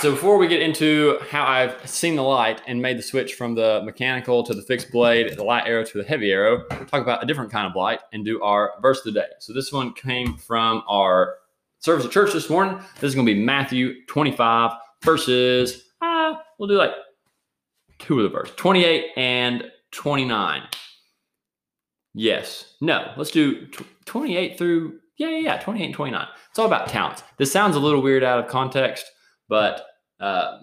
So before we get into how I've seen the light and made the switch from the mechanical to the fixed blade, the light arrow to the heavy arrow, we'll talk about a different kind of light and do our verse of the day. So this one came from our service at church this morning. This is going to be Matthew 25 verses. Uh, we'll do like two of the verse 28 and 29. Yes. No. Let's do 28 through, yeah, yeah, yeah, 28 and 29. It's all about talents. This sounds a little weird out of context, but uh,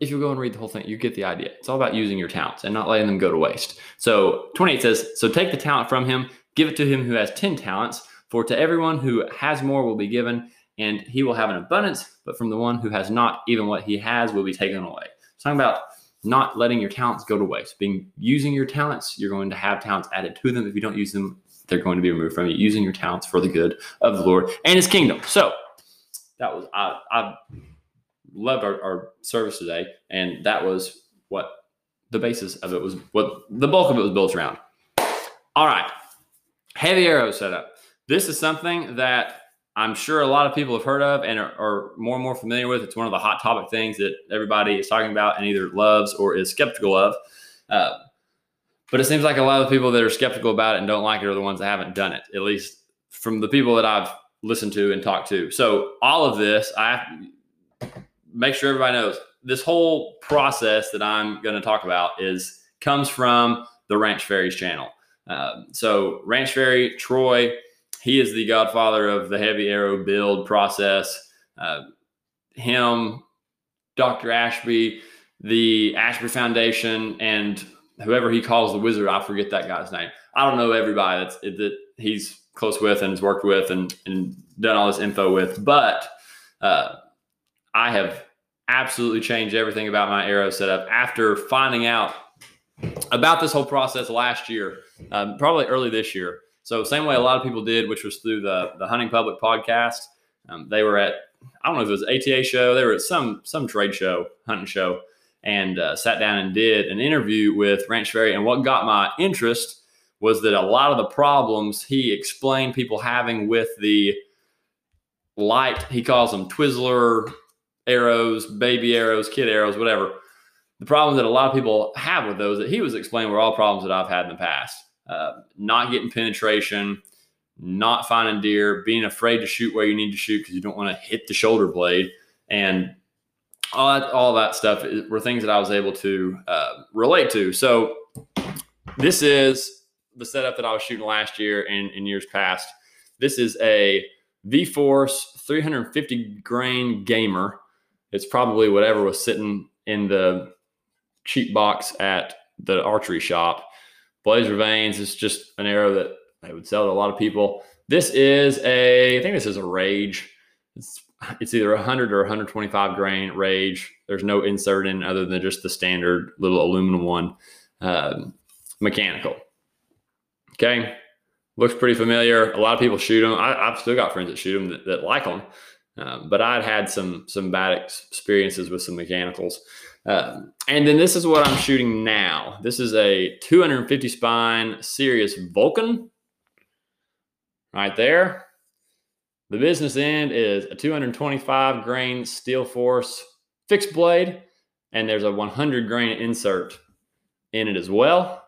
if you go and read the whole thing, you get the idea. It's all about using your talents and not letting them go to waste. So 28 says, So take the talent from him, give it to him who has 10 talents, for to everyone who has more will be given, and he will have an abundance, but from the one who has not, even what he has will be taken away. It's talking about not letting your talents go to waste. Being using your talents, you're going to have talents added to them. If you don't use them, they're going to be removed from you. Using your talents for the good of the Lord and His kingdom. So that was I. I loved our, our service today, and that was what the basis of it was. What the bulk of it was built around. All right, heavy arrow setup. This is something that I'm sure a lot of people have heard of and are, are, more and more familiar with. It's one of the hot topic things that everybody is talking about and either loves or is skeptical of. Uh, but it seems like a lot of the people that are skeptical about it and don't like it are the ones that haven't done it, at least from the people that I've listened to and talked to. So all of this, I make sure everybody knows this whole process that I'm going to talk about is comes from the Ranch Fairy's channel. Uh, so Ranch Fairy Troy he is the godfather of the heavy arrow build process. Uh, him, Dr. Ashby, the Ashby Foundation, and whoever he calls the wizard, I forget that guy's name. I don't know everybody that's that he's close with and has worked with and, and done all this info with, but uh, I have absolutely changed everything about my arrow setup after finding out about this whole process last year, um, probably early this year. So same way a lot of people did, which was through the the Hunting Public podcast. Um, they were at I don't know if it was ATA show. They were at some some trade show, hunting show, and uh, sat down and did an interview with Ranch Fairy. And what got my interest was that a lot of the problems he explained people having with the light, he calls them Twizzler arrows, baby arrows, kid arrows, whatever. The problems that a lot of people have with those that he was explaining were all problems that I've had in the past. Uh, not getting penetration, not finding deer, being afraid to shoot where you need to shoot because you don't want to hit the shoulder blade, and all that all that stuff were things that I was able to uh, relate to. So this is the setup that I was shooting last year and in years past. This is a V Force 350 grain gamer. It's probably whatever was sitting in the cheap box at the archery shop. Blazer Vanes is just an arrow that I would sell to a lot of people. This is a, I think this is a Rage. It's, it's either 100 or 125 grain Rage. There's no insert in other than just the standard little aluminum one, um, mechanical. Okay, looks pretty familiar. A lot of people shoot them. I, have still got friends that shoot them that, that like them, um, but I'd had some some bad experiences with some mechanicals. Um, and then this is what I'm shooting now. This is a 250 spine Sirius Vulcan right there. The business end is a 225 grain steel force fixed blade, and there's a 100 grain insert in it as well.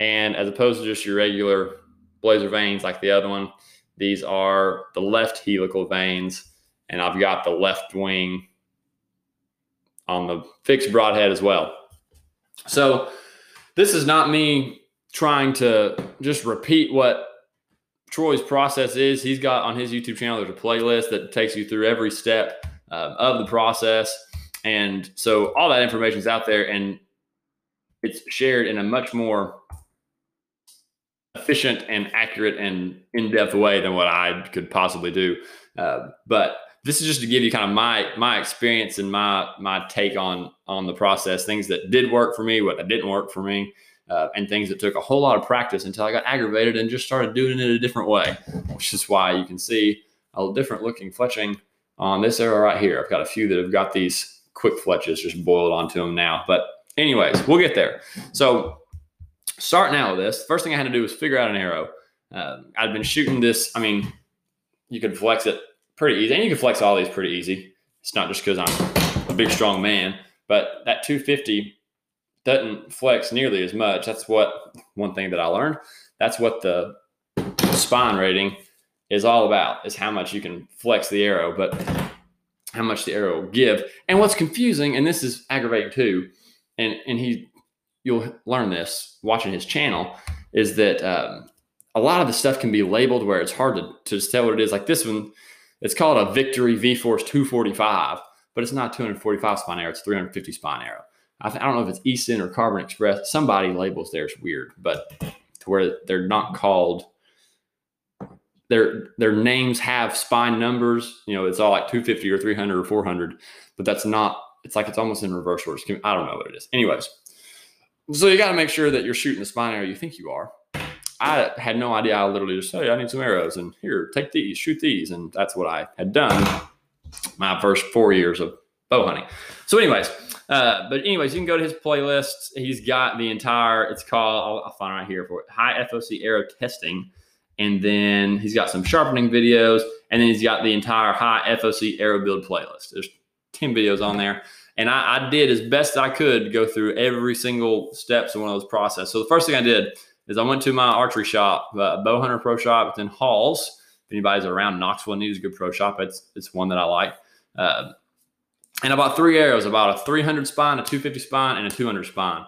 And as opposed to just your regular blazer vanes like the other one, these are the left helical vanes, and I've got the left wing on the fixed broadhead as well. So this is not me trying to just repeat what Troy's process is. He's got on his YouTube channel, there's a playlist that takes you through every step uh, of the process. And so all that information is out there and it's shared in a much more efficient and accurate and in-depth way than what I could possibly do. Uh, but this is just to give you kind of my my experience and my my take on on the process things that did work for me what didn't work for me uh, and things that took a whole lot of practice until i got aggravated and just started doing it a different way which is why you can see a different looking fletching on this arrow right here. I've got a few that have got these quick fletches just boiled onto them now but anyways we'll get there. So starting out with this first thing i had to do was figure out an arrow. Uh, i'd been shooting this i mean you could flex it pretty easy. And you can flex all these pretty easy. It's not just because I'm a big, strong man. But that 250 doesn't flex nearly as much. That's what one thing that I learned. That's what the spine rating is all about is how much you can flex the arrow, but how much the arrow will give. And what's confusing, and this is aggravating too, and and he you'll learn this watching his channel, is that um, a lot of the stuff can be labeled where it's hard to, to just tell what it is. Like this one, it's called a Victory V Force 245, but it's not 245 spine arrow, it's 350 spine arrow. I, th- I don't know if it's Easton or Carbon Express. Somebody labels theirs weird, but to where they're not called their their names have spine numbers. You know, it's all like 250 or 300 or 400, but that's not. It's like it's almost in reverse order. I don't know what it is. Anyways, so you got to make sure that you're shooting the spine arrow you think you are. I had no idea. I literally just said, hey, I need some arrows, and here, take these, shoot these, and that's what I had done my first four years of bow hunting. So, anyways, uh, but anyways, you can go to his playlist. He's got the entire. It's called. I'll, I'll find right here for it. High FOC arrow testing and then he's got some sharpening videos, and then he's got the entire high FOC arrow build playlist. There's 10 videos on there. And I, I did as best I could go through every single steps in one of those processes. So the first thing I did is I went to my archery shop, uh, Bowhunter Pro Shop. It's in Halls. If anybody's around Knoxville needs a good pro shop, it's it's one that I like. Uh, and I bought three arrows. I bought a 300 spine, a 250 spine, and a 200 spine.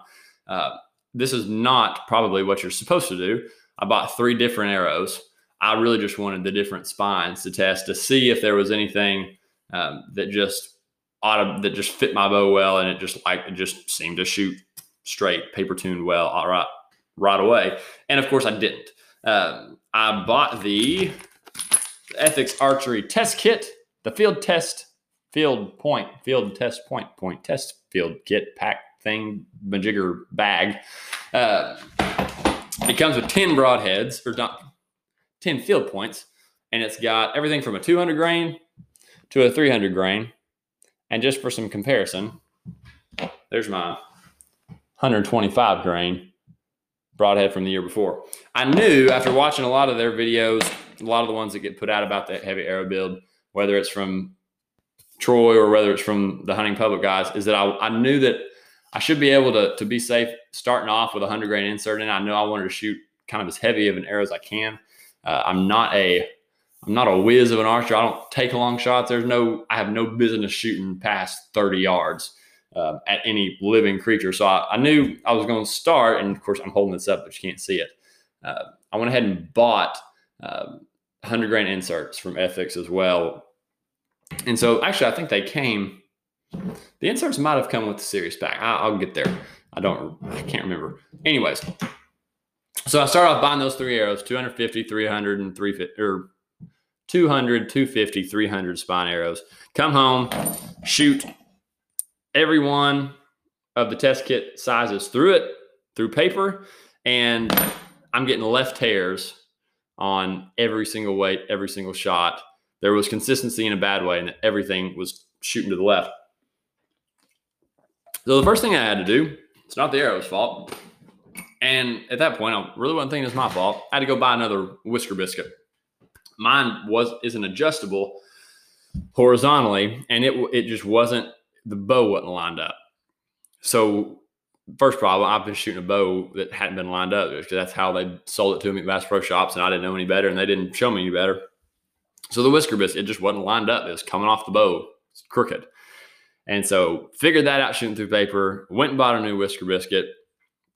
Uh, this is not probably what you're supposed to do. I bought three different arrows. I really just wanted the different spines to test to see if there was anything um, that just auto, that just fit my bow well, and it just like it just seemed to shoot straight, paper tuned well, all right, right away. And of course, I didn't. Um, I bought the Ethics Archery Test Kit, the field test, field point, field test point, point test field kit pack thing, majigger bag. Uh, it comes with 10 broadheads, or not 10 field points, and it's got everything from a 200 grain to a 300 grain. And just for some comparison, there's my 125 grain broadhead from the year before. I knew after watching a lot of their videos, a lot of the ones that get put out about that heavy arrow build, whether it's from Troy or whether it's from the hunting public guys, is that I, I knew that I should be able to, to be safe starting off with a 100 grain insert. And I know I wanted to shoot kind of as heavy of an arrow as I can. Uh, I'm not a I'm not a whiz of an archer. I don't take long shots. There's no I have no business shooting past 30 yards uh, at any living creature. So I, I, knew I was going to start, and of course I'm holding this up, but you can't see it. Uh, I went ahead and bought 100 um, grain inserts from Ethics as well. And so actually, I think they came the inserts might have come with the Sirius pack. I, will get there. I don't, I can't remember. Anyways, so I started off buying those three arrows 250, 300, and 350, or 200, 250, 300 spine arrows. Come home, shoot every one of the test kit sizes through it, through paper, and I'm getting left hairs on every single weight, every single shot. There was consistency in a bad way, and everything was shooting to the left. So the first thing I had to do, it's not the arrow's fault. And at that point, I really wasn't thinking it's my fault. I had to go buy another whisker biscuit. Mine was isn't adjustable horizontally, and it it just wasn't the bow wasn't lined up. So first problem, I've been shooting a bow that hadn't been lined up because that's how they sold it to me at Bass Pro Shops, and I didn't know any better, and they didn't show me any better. So the whisker biscuit, it just wasn't lined up. It was coming off the bow, it's crooked. And so figured that out shooting through paper, went and bought a new whisker biscuit,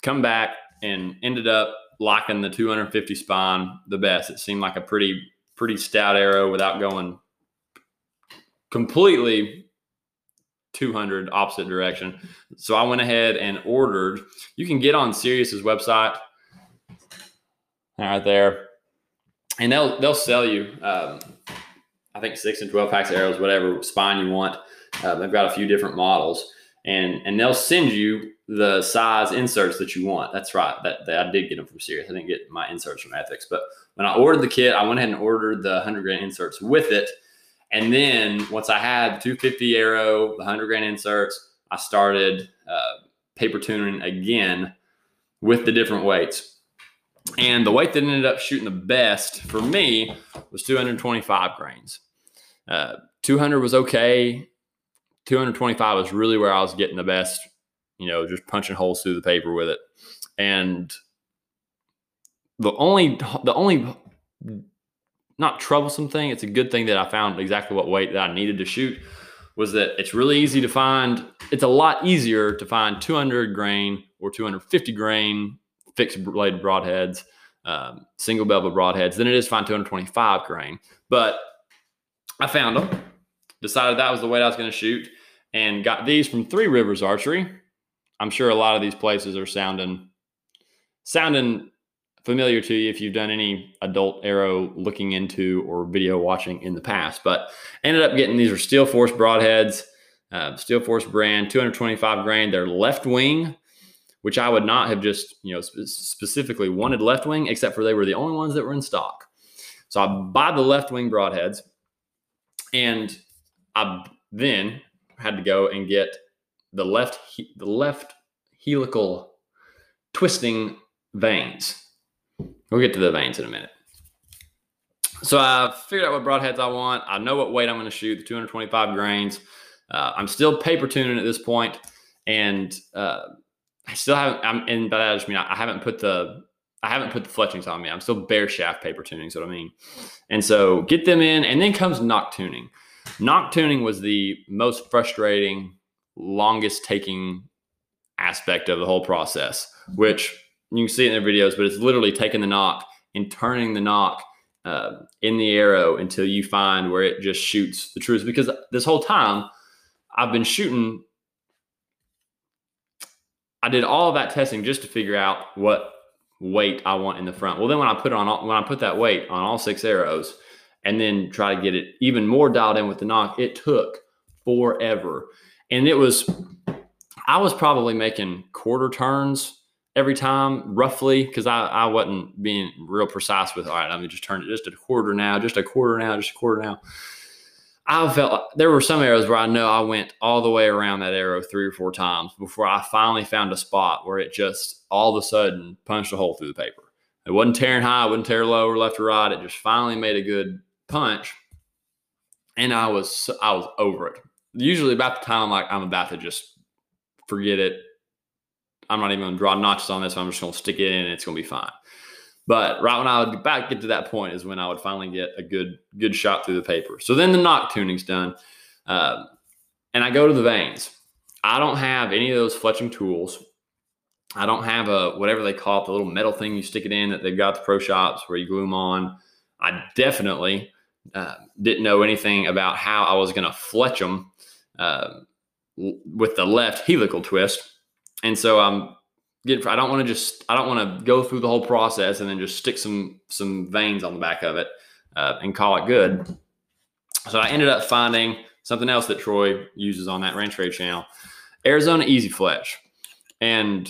come back and ended up locking the 250 spine the best. It seemed like a pretty, pretty stout arrow without going completely 200 opposite direction. So I went ahead and ordered, you can get on Sirius's website right there and they'll, they'll sell you, um, I think six and 12 packs of arrows, whatever spine you want. Uh, they've got a few different models, and and they'll send you the size inserts that you want. That's right. That, that I did get them from Sirius. I didn't get my inserts from Ethics, but when I ordered the kit, I went ahead and ordered the 100 grain inserts with it. And then once I had the 250 arrow, the 100 grain inserts, I started uh, paper tuning again with the different weights. And the weight that ended up shooting the best for me was 225 grains. Uh, 200 was okay. 225 was really where I was getting the best, you know, just punching holes through the paper with it. And the only the only not troublesome thing, it's a good thing that I found exactly what weight that I needed to shoot was that it's really easy to find. It's a lot easier to find 200 grain or 250 grain fixed blade broadheads, um, single bevel broadheads than it is to find 225 grain. But I found them, decided that was the weight I was going to shoot, and got these from Three Rivers Archery. I'm sure a lot of these places are sounding sounding familiar to you if you've done any adult arrow looking into or video watching in the past. But ended up getting these are Steel Force broadheads, uh, Steel Force brand, 225 grain. They're left wing, which I would not have just you know sp- specifically wanted left wing, except for they were the only ones that were in stock. So I buy the left wing broadheads, and I then had to go and get the left the left helical twisting vanes We'll get to the vanes in a minute. So I figured out what broadheads I want. I know what weight I'm going to shoot, the 225 grains. Uh, I'm still paper tuning at this point, and uh, I still haven't. I'm, and by that I just mean I, I haven't put the I haven't put the fletchings on me. I'm still bare shaft paper tuning. Is what I mean. And so get them in, and then comes nock tuning. Nock tuning was the most frustrating, longest taking aspect of the whole process, which you can see it in their videos, but it's literally taking the nock and turning the nock uh, in the arrow until you find where it just shoots the truth. Because this whole time, I've been shooting. I did all that testing just to figure out what weight I want in the front. Well, then when I put on when I put that weight on all six arrows, and then try to get it even more dialed in with the nock, it took forever. And it was, I was probably making quarter turns every time roughly because I, I wasn't being real precise with all right let me just turn it just a quarter now just a quarter now just a quarter now. I felt there were some arrows where i know i went all the way around that arrow three or four times before i finally found a spot where it just all of a sudden punched a hole through the paper. It wasn't tearing high it wasn't tearing low or left or right it just finally made a good punch and i was i was over it. Usually about the time like i'm about to just forget it I'm not even going to draw notches on this. I'm just going to stick it in and it's going to be fine. But right when I would back get to that point is when I would finally get a good good shot through the paper. So then the nock tuning's done, uh, and I go to the vanes. I don't have any of those fletching tools. I don't have a whatever they call it, the little metal thing you stick it in that they've got the pro shops where you glue them on. I definitely uh, didn't know anything about how I was going to fletch them uh, with the left helical twist and so I'm getting, I don't want to just, I don't want to go through the whole process and then just stick some, some vanes on the back of it uh, and call it good. So I ended up finding something else that Troy uses on that ranch trade channel, Arizona Easy Fletch. And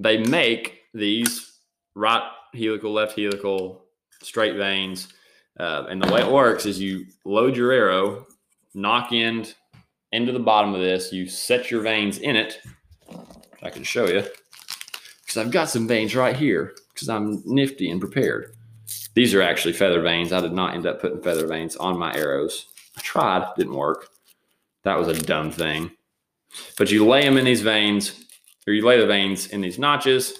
they make these right helical, left helical, straight vanes. Uh, and the way it works is you load your arrow, nock end into the bottom of this, you set your vanes in it, I can show you because I've got some vanes right here because I'm nifty and prepared. These are actually feather vanes. I did not end up putting feather vanes on my arrows. I tried, didn't work. That was a dumb thing. But you lay them in these vanes, or you lay the vanes in these notches,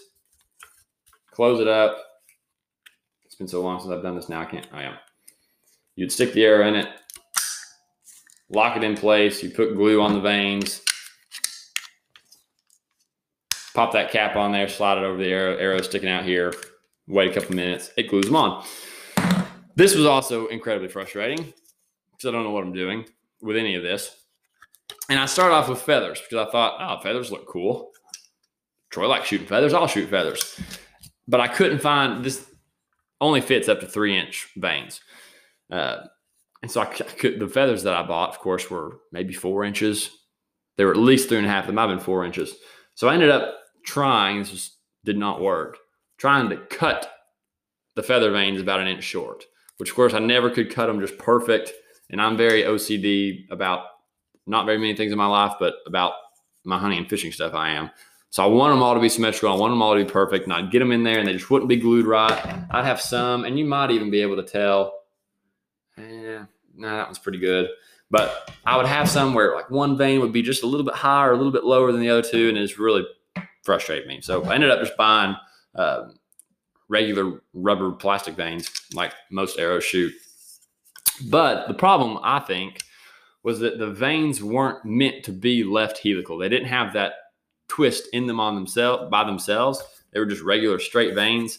close it up. It's been so long since I've done this now, I can't, I am. You'd stick the arrow in it, lock it in place, you put glue on the vanes, pop that cap on there, slide it over the arrow, arrow sticking out here, wait a couple minutes, it glues them on. This was also incredibly frustrating because I don't know what I'm doing with any of this. And I started off with feathers because I thought, oh, feathers look cool. Troy likes shooting feathers. I'll shoot feathers. But I couldn't find this only fits up to three inch vanes. Uh, and so I, could, the feathers that I bought, of course, were maybe four inches. They were at least three and a half. They might have been four inches. So I ended up trying, this just did not work, trying to cut the feather vanes about an inch short, which of course I never could cut them just perfect. And I'm very OCD about not very many things in my life, but about my hunting and fishing stuff I am. So I want them all to be symmetrical. I want them all to be perfect. And I'd get them in there and they just wouldn't be glued right. I'd have some, and you might even be able to tell, yeah, nah, that one's pretty good. But I would have some where like one vane would be just a little bit higher, a little bit lower than the other two, and it's really frustrated me. So I ended up just buying uh, regular rubber plastic vanes, like most arrows shoot. But the problem, I think, was that the vanes weren't meant to be left helical. They didn't have that twist in them on themselves by themselves. They were just regular straight vanes.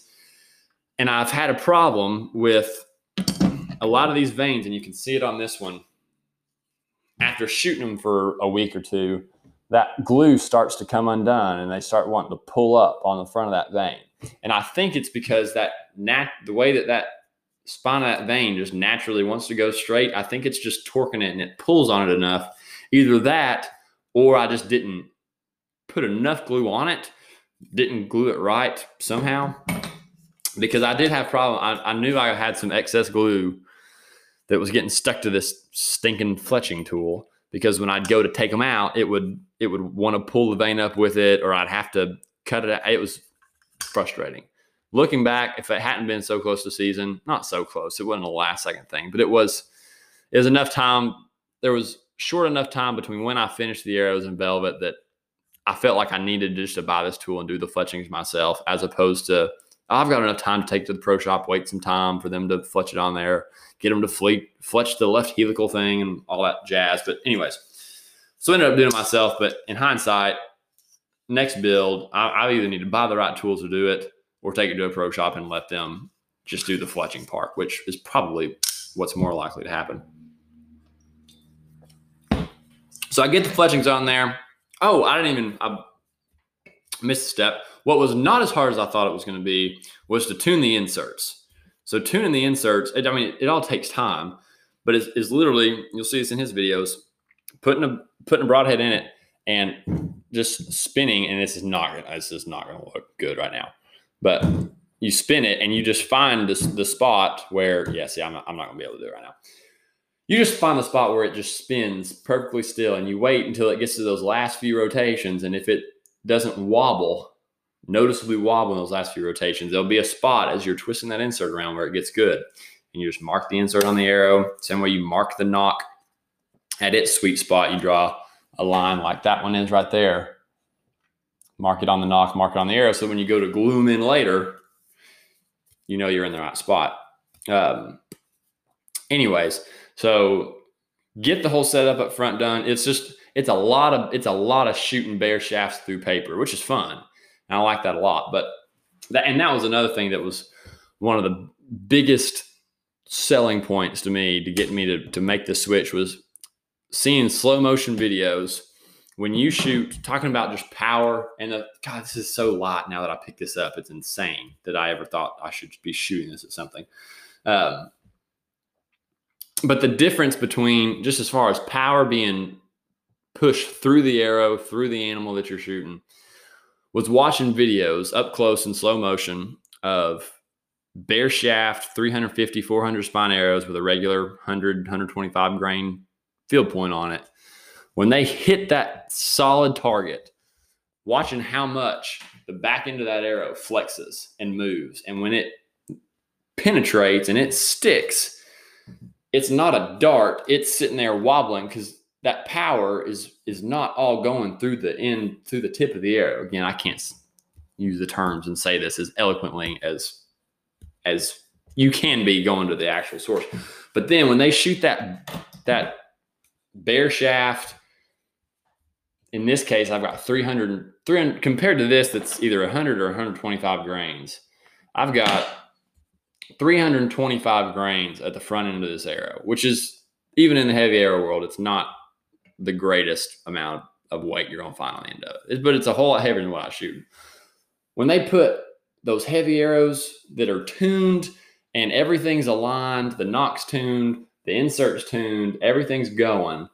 And I've had a problem with a lot of these vanes, and you can see it on this one. After shooting them for a week or two, that glue starts to come undone and they start wanting to pull up on the front of that vane. And I think it's because that nat the way that that spine of that vane just naturally wants to go straight. I think it's just torquing it and it pulls on it enough. Either that or I just didn't put enough glue on it, didn't glue it right somehow. Because I did have problem. I, I knew I had some excess glue that was getting stuck to this stinking fletching tool. Because when I'd go to take them out, it would it would want to pull the vane up with it, or I'd have to cut it out. It was frustrating. Looking back, if it hadn't been so close to season, not so close, it wasn't a last second thing, but it was it was enough time. There was short enough time between when I finished the arrows in velvet that I felt like I needed just to buy this tool and do the fletchings myself, as opposed to oh, I've got enough time to take to the pro shop, wait some time for them to fletch it on there, get them to fleet, fletch the left helical thing and all that jazz. But anyways, so I ended up doing it myself. But in hindsight, next build, I, I either need to buy the right tools to do it or take it to a pro shop and let them just do the fletching part, which is probably what's more likely to happen. So I get the fletchings on there. Oh, I didn't even I missed a step. What was not as hard as I thought it was going to be was to tune the inserts. So tuning the inserts, it, I mean, it, it, all takes time, but it's, it's literally you'll see this in his videos, putting a putting a broadhead in it and just spinning, and this is not gonna this is not gonna look good right now. But you spin it and you just find this the spot where yeah, see, I'm not, I'm not gonna be able to do it right now. You just find the spot where it just spins perfectly still, and you wait until it gets to those last few rotations. And if it doesn't wobble, noticeably wobble in those last few rotations, there'll be a spot as you're twisting that insert around where it gets good. And you just mark the insert on the arrow. Same way you mark the nock at its sweet spot, you draw a line like that one is right there mark it on the nock, mark it on the arrow. So when you go to them in later, you know you're in the right spot. Um, anyways, so get the whole setup up front done. It's just it's a lot of it's a lot of shooting bare shafts through paper, which is fun. And I like that a lot. But that and that was another thing that was one of the biggest selling points to me to get me to to make the switch was seeing slow motion videos when you shoot, talking about just power and the, God, this is so light now that I pick this up. It's insane that I ever thought I should be shooting this at something. Um, but the difference between just as far as power being pushed through the arrow, through the animal that you're shooting, was watching videos up close in slow motion of bare shaft 350 400 spine arrows with a regular 100 125 grain field point on it when they hit that solid target, watching how much the back end of that arrow flexes and moves. And when it penetrates and it sticks, it's not a dart, it's sitting there wobbling because that power is is not all going through the end through the tip of the arrow. Again, I can't use the terms and say this as eloquently as as you can be going to the actual source. But then when they shoot that that bare shaft in this case, I've got 300, 300 compared to this, that's either 100 or 125 grains. I've got 325 grains at the front end of this arrow, which is even in the heavy arrow world, it's not the greatest amount of weight you're going to finally end up. But it's a whole lot heavier than what I shoot. When they put those heavy arrows that are tuned and everything's aligned, the nock's tuned, the insert's tuned, everything's going,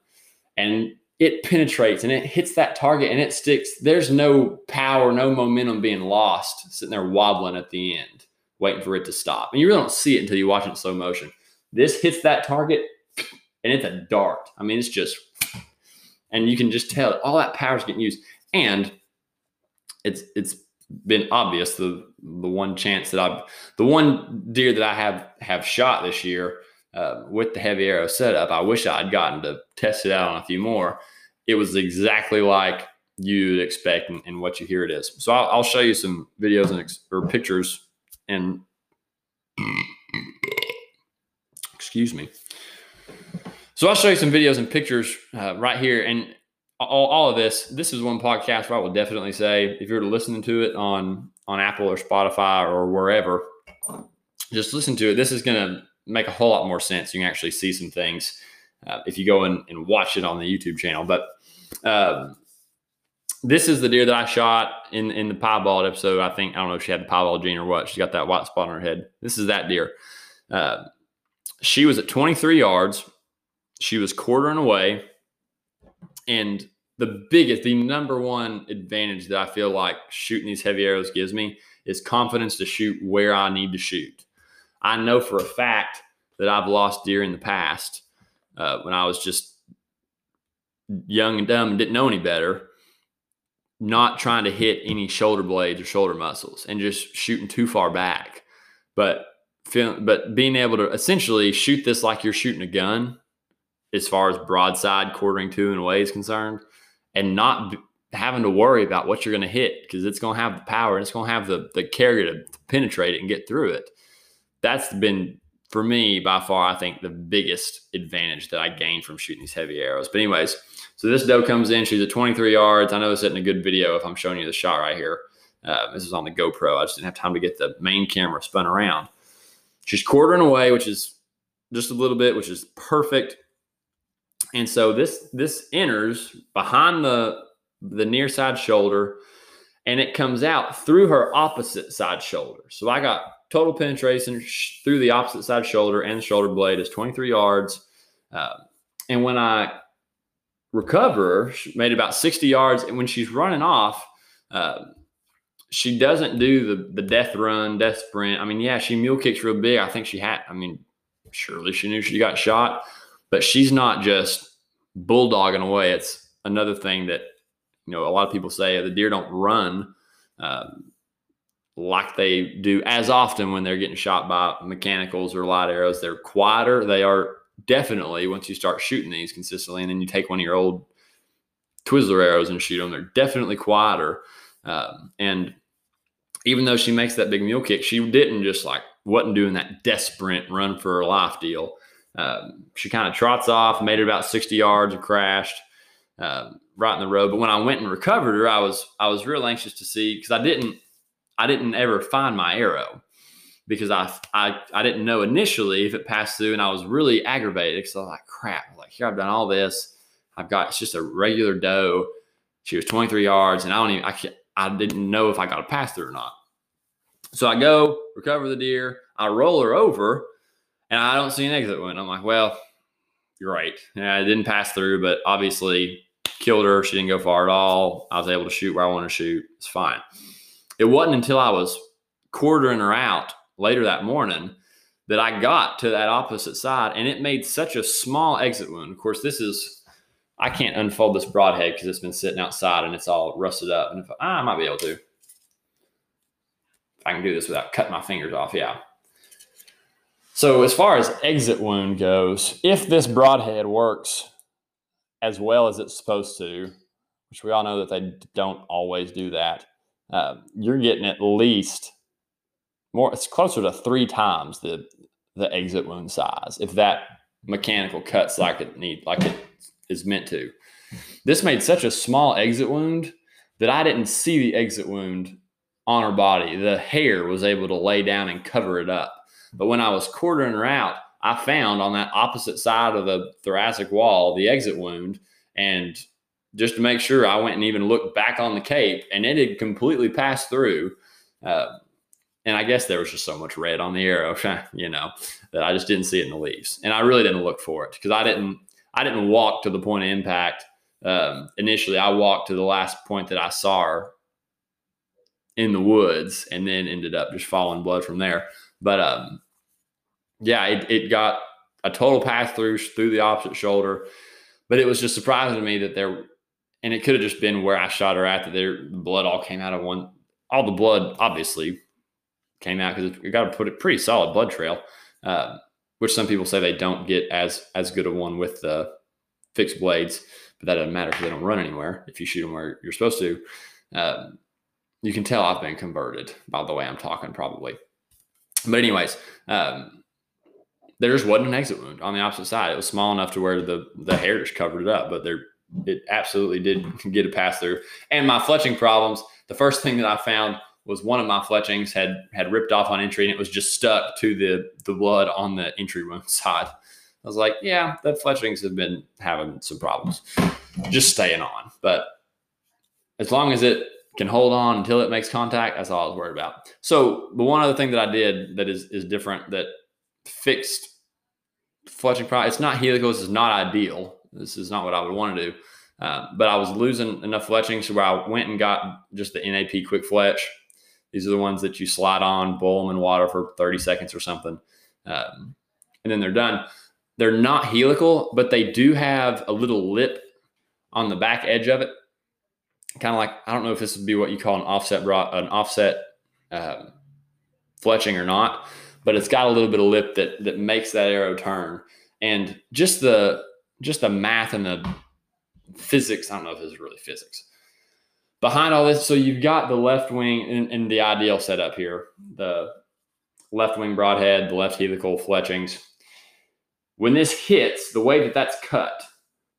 and it penetrates and it hits that target and it sticks. There's no power, no momentum being lost, sitting there wobbling at the end, waiting for it to stop. And you really don't see it until you watch it in slow motion. This hits that target and it's a dart. I mean, it's just, and you can just tell all that power is getting used. And it's it's been obvious the the one chance that I've the one deer that I have have shot this year uh, with the heavy arrow setup. I wish I'd gotten to test it out on a few more. It was exactly like you'd expect and, and what you hear it is. So I'll, I'll show you some videos and ex- or pictures and excuse me. So I'll show you some videos and pictures uh, right here. And all, all of this, this is one podcast where I will definitely say if you're listening to it on on Apple or Spotify or wherever, just listen to it. This is going to make a whole lot more sense. You can actually see some things uh, if you go and, and watch it on the YouTube channel. But um, this is the deer that I shot in in the piebald episode. I think I don't know if she had the piebald gene or what. She got that white spot on her head. This is that deer. Uh, she was at 23 yards. She was quartering away, and the biggest, the number one advantage that I feel like shooting these heavy arrows gives me is confidence to shoot where I need to shoot. I know for a fact that I've lost deer in the past uh, when I was just young and dumb and didn't know any better not trying to hit any shoulder blades or shoulder muscles and just shooting too far back. But feel, but being able to essentially shoot this like you're shooting a gun, as far as broadside quartering to and away is concerned, and not having to worry about what you're going to hit because it's going to have the power and it's going to have the the carrier to, to penetrate it and get through it. That's been for me by far, I think the biggest advantage that I gained from shooting these heavy arrows. But anyways so this doe comes in. She's at 23 yards. I know it's in a good video if I'm showing you the shot right here. Uh, this is on the GoPro. I just didn't have time to get the main camera spun around. She's quartering away, which is just a little bit, which is perfect. And so this this enters behind the the near side shoulder, and it comes out through her opposite side shoulder. So I got total penetration through the opposite side shoulder and the shoulder blade is 23 yards. Uh, and when I recover, she made about 60 yards. And when she's running off, uh, she doesn't do the the death run, death sprint. I mean, yeah, she mule kicks real big. I think she had. I mean, surely she knew she got shot, but she's not just bulldogging away. It's another thing that you know a lot of people say the deer don't run um, like they do as often when they're getting shot by mechanicals or light arrows. They're quieter. They are definitely once you start shooting these consistently, and then you take one of your old Twizzler arrows and shoot them, they're definitely quieter. Um, and even though she makes that big mule kick, she didn't just like wasn't doing that desperate run for her life deal. Um, she kind of trots off, made it about 60 yards and crashed um, right in the road. But when I went and recovered her, I was I was real anxious to see because I didn't I didn't ever find my arrow because I, I I didn't know initially if it passed through, and I was really aggravated because I was like, crap, like here I've done all this, I've got it's just a regular doe. She was 23 yards, and I don't even I can't, I didn't know if I got a pass through or not. So I go recover the deer, I roll her over, and I don't see an exit wound. I'm like, well, you're right. Yeah, it didn't pass through, but obviously killed her. She didn't go far at all. I was able to shoot where I want to shoot. It's fine. It wasn't until I was quartering her out later that morning that I got to that opposite side and it made such a small exit wound. Of course, this is, I can't unfold this broadhead because it's been sitting outside and it's all rusted up. And if I, I might be able to, if I can do this without cutting my fingers off, yeah. So, as far as exit wound goes, if this broadhead works as well as it's supposed to, which we all know that they don't always do that, uh, you're getting at least more it's closer to three times the the exit wound size if that mechanical cuts like it need like it is meant to. This made such a small exit wound that I didn't see the exit wound on her body. The hair was able to lay down and cover it up. But when I was quartering her out, I found on that opposite side of the thoracic wall the exit wound. And just to make sure, I went and even looked back on the cape, and it had completely passed through. Uh, and I guess there was just so much red on the arrow, you know, that I just didn't see it in the leaves. And I really didn't look for it because I didn't I didn't walk to the point of impact. Um, initially, I walked to the last point that I saw her in the woods, and then ended up just following blood from there. But um, yeah, it, it got a total pass through through the opposite shoulder. But it was just surprising to me that there, and it could have just been where I shot her at that there, the blood all came out of one. All the blood, obviously, came out because we got to put a pretty solid blood trail. Uh, which some people say they don't get as as good a one with the fixed blades, but that doesn't matter because they don't run anywhere if you shoot them where you're supposed to. Um, you can tell I've been converted by the way I'm talking, probably. But anyways, um, there just wasn't an exit wound on the opposite side. It was small enough to where the the hair just covered it up, but there it absolutely did get a pass through. And my fletching problems, the first thing that I found was one of my fletchings had had ripped off on entry and it was just stuck to the the blood on the entry wound side. I was like, yeah, the fletchings have been having some problems, just staying on. But as long as it can hold on until it makes contact, that's all I was worried about. So the one other thing that I did that is is different that fixed fletching problem. It's not helicals. It's not ideal. This is not what I would want to do. Uh, but I was losing enough fletching so where I went and got just the NAP quick fletch. These are the ones that you slide on, boil them in water for 30 seconds or something, um, and then they're done. They're not helical, but they do have a little lip on the back edge of it, kind of like I don't know if this would be what you call an offset bra- an offset um, fletching or not, but it's got a little bit of lip that that makes that arrow turn. And just the just the math and the physics. I don't know if this is really physics. Behind all this, so you've got the left wing in, in the ideal setup here. The left wing broadhead, the left helical fletchings. When this hits, the way that that's cut,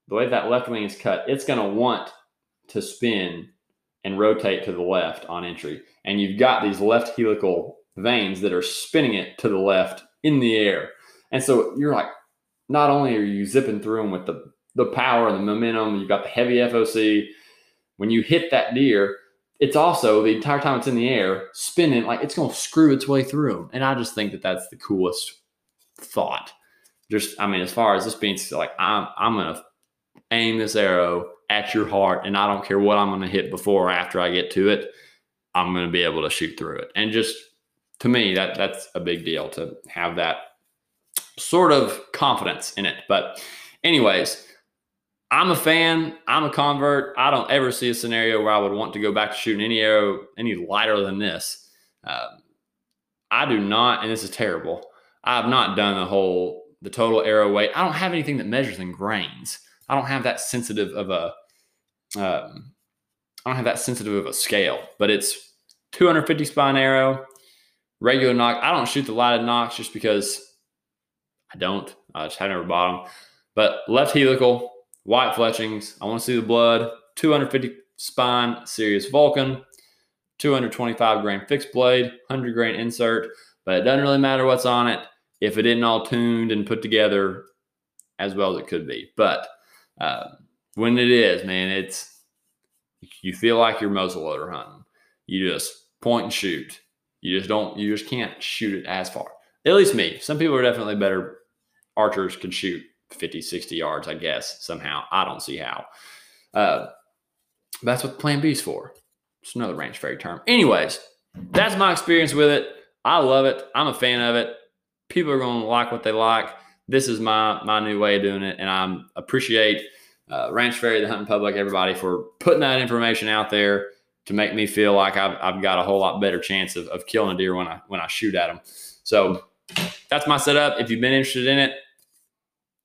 the way that left wing is cut, it's going to want to spin and rotate to the left on entry. And you've got these left helical vanes that are spinning it to the left in the air. And so you're like, not only are you zipping through them with the, the power and the momentum, you've got the heavy FOC. When you hit that deer, it's also the entire time it's in the air spinning like it's going to screw its way through. And I just think that that's the coolest thought. Just, I mean, as far as this being like, I'm, I'm going to aim this arrow at your heart, and I don't care what I'm going to hit before or after I get to it. I'm going to be able to shoot through it. And just to me, that that's a big deal to have that sort of confidence in it. But, anyways, I'm a fan. I'm a convert. I don't ever see a scenario where I would want to go back to shooting any arrow any lighter than this. Um, I do not, and this is terrible. I have not done the whole the total arrow weight. I don't have anything that measures in grains. I don't have that sensitive of a. Um, I don't have that sensitive of a scale, but it's 250 spine arrow, regular nock. I don't shoot the lighted nocks just because I don't. I just have never bought them. But left helical, white fletchings. I want to see the blood. 250 spine, Sirius Vulcan. 225 grain fixed blade, 100 grain insert. But it doesn't really matter what's on it if it isn't all tuned and put together as well as it could be. But uh, when it is, man, it's you feel like you're muzzleloader hunting. You just point and shoot. You just don't. You just can't shoot it as far. At least me. Some people are definitely better archers can shoot 50, 60 yards, I guess, somehow. I don't see how. Uh, that's what plan B is for. It's another ranch fairy term. Anyways, that's my experience with it. I love it. I'm a fan of it. People are going to like what they like. This is my my new way of doing it, and I appreciate uh, Ranch Fairy, the hunting public, everybody for putting that information out there to make me feel like I've, I've got a whole lot better chance of, of killing a deer when I when I shoot at them. So that's my setup. If you've been interested in it,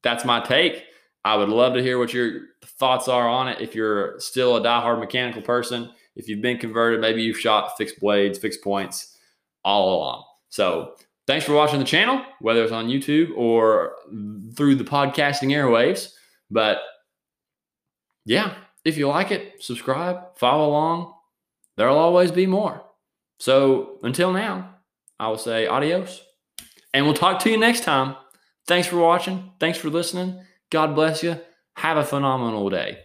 that's my take. I would love to hear what your thoughts are on it. If you're still a diehard mechanical person, if you've been converted, maybe you've shot fixed blades, fixed points all along. So thanks for watching the channel, whether it's on YouTube or through the podcasting airwaves. But yeah, if you like it, subscribe, follow along. There'll always be more. So until now, I will say adios, and we'll talk to you next time. Thanks for watching. Thanks for listening. God bless you. Have a phenomenal day.